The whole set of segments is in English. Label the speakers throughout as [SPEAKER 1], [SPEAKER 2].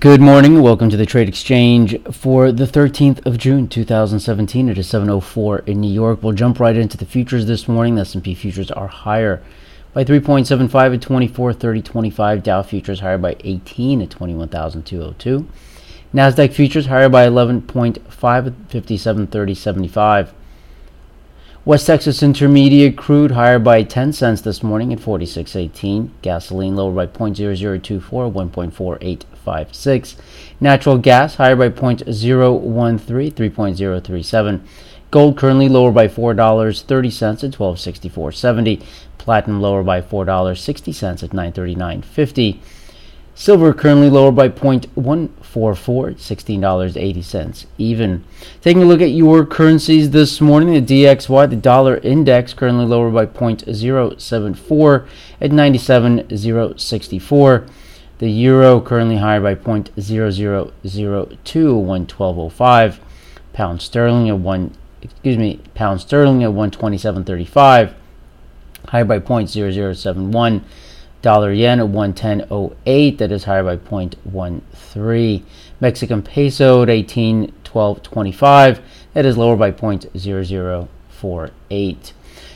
[SPEAKER 1] Good morning. Welcome to the Trade Exchange for the 13th of June 2017. It is 7:04 in New York. We'll jump right into the futures this morning. The S&P futures are higher by 3.75 at 24.30.25. Dow futures higher by 18 at 21,202. Nasdaq futures higher by 11.5 at 57.30.75. West Texas Intermediate crude higher by 10 cents this morning at 46.18. Gasoline lower by 0.0024, 1.4856. Natural gas higher by 0.013, 3.037. Gold currently lower by $4.30 at 1264.70. Platinum lower by $4.60 at 939.50. Silver currently lower by 0.144, $16.80 even. Taking a look at your currencies this morning, the DXY, the dollar index, currently lower by 0.074 at 97.064. The euro currently higher by 0.0002, 112.05. Pound sterling at 1, excuse me, pound sterling at 127.35, higher by 0.0071 dollar yen at 110.08 that is higher by 0.13 mexican peso at 18.12.25 that is lower by 0.0048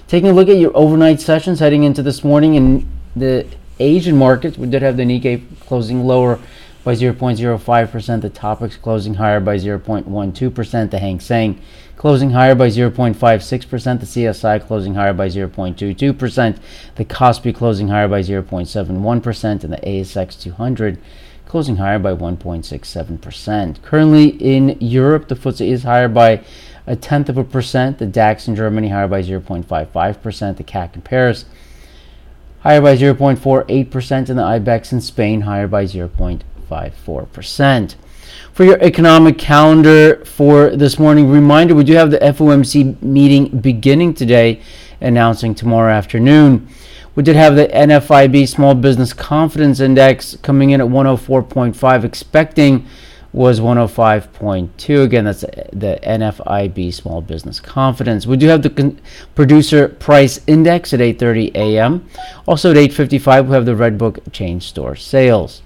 [SPEAKER 1] taking a look at your overnight sessions heading into this morning in the asian markets we did have the nikkei closing lower by 0.05%, the Topix closing higher by 0.12%, the Hang Seng closing higher by 0.56%, the CSI closing higher by 0.22%, the Kospi closing higher by 0.71%, and the ASX 200 closing higher by 1.67%. Currently in Europe, the FTSE is higher by a tenth of a percent, the DAX in Germany higher by 0.55%, the CAC in Paris higher by 0.48%, and the IBEX in Spain higher by 0.5%. 0.54%. For your economic calendar for this morning, reminder we do have the FOMC meeting beginning today, announcing tomorrow afternoon. We did have the NFIB Small Business Confidence Index coming in at 104.5, expecting was 105.2. Again, that's the NFIB Small Business Confidence. We do have the con- Producer Price Index at 8:30 a.m. Also at 8:55, we have the Redbook Chain Store Sales.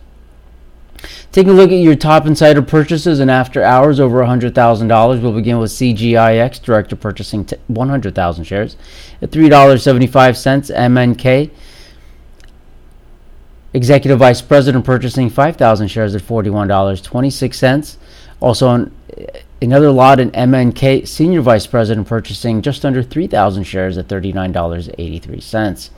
[SPEAKER 1] Taking a look at your top insider purchases and after hours over $100,000, we'll begin with CGIX, director purchasing t- 100,000 shares at $3.75. MNK, executive vice president purchasing 5,000 shares at $41.26. Also on Another lot in MNK, Senior Vice President purchasing just under 3,000 shares at $39.83.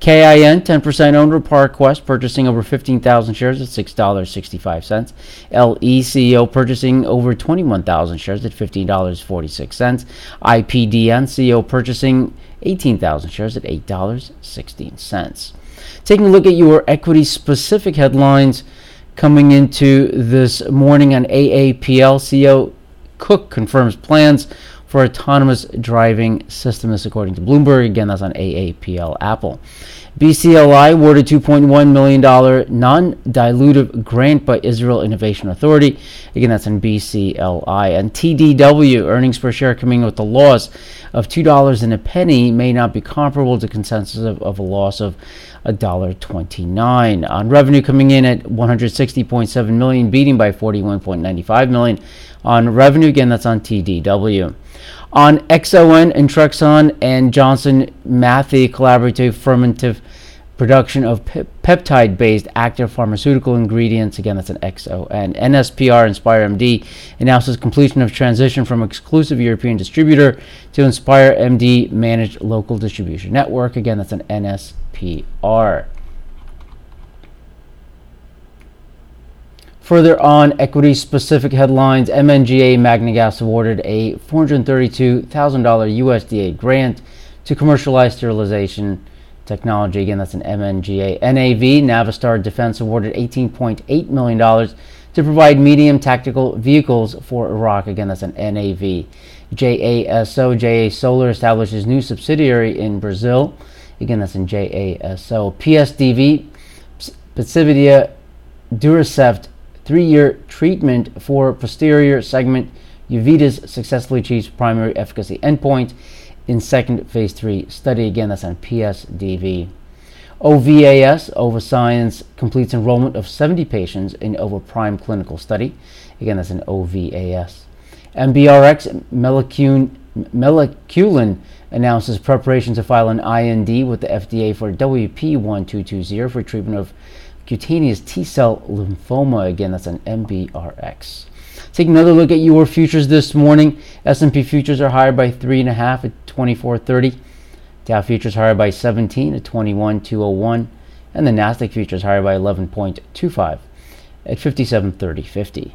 [SPEAKER 1] KIN, 10% owner, ParQuest, purchasing over 15,000 shares at $6.65. LECO, purchasing over 21,000 shares at $15.46. IPDN CEO purchasing 18,000 shares at $8.16. Taking a look at your equity specific headlines coming into this morning on AAPL, CEO Cook confirms plans for autonomous driving system. This according to Bloomberg. Again, that's on AAPL Apple. BCLI awarded $2.1 million non-dilutive grant by Israel Innovation Authority. Again, that's on BCLI. And TDW earnings per share coming with a loss of $2 and a penny may not be comparable to consensus of, of a loss of $1.29. On revenue coming in at 160.7 million, beating by 41.95 million. On revenue, again, that's on TDW. On XON, Intrexon, and Johnson Matthey collaborative fermentive production of peptide based active pharmaceutical ingredients. Again, that's an XON. NSPR Inspire MD announces completion of transition from exclusive European distributor to Inspire MD managed local distribution network. Again, that's an NSPR. Further on, equity specific headlines MNGA MagneGas awarded a $432,000 USDA grant to commercialize sterilization technology. Again, that's an MNGA. NAV, Navistar Defense, awarded $18.8 million to provide medium tactical vehicles for Iraq. Again, that's an NAV. JASO, JA Solar establishes new subsidiary in Brazil. Again, that's in JASO. PSDV, pSivida Durasert three-year treatment for posterior segment uveitis successfully achieves primary efficacy endpoint in second phase 3 study. Again, that's on PSDV. OVAS, Ovascience, completes enrollment of 70 patients in Prime clinical study. Again, that's an OVAS. MBRX, Moleculin, announces preparation to file an IND with the FDA for WP1220 for treatment of cutaneous T-cell lymphoma. Again, that's an MBRX. Taking another look at your futures this morning, S&P futures are higher by three and a half at 24.30. Dow futures higher by 17 at 21.201, and the Nasdaq futures higher by 11.25 at 57.30.50.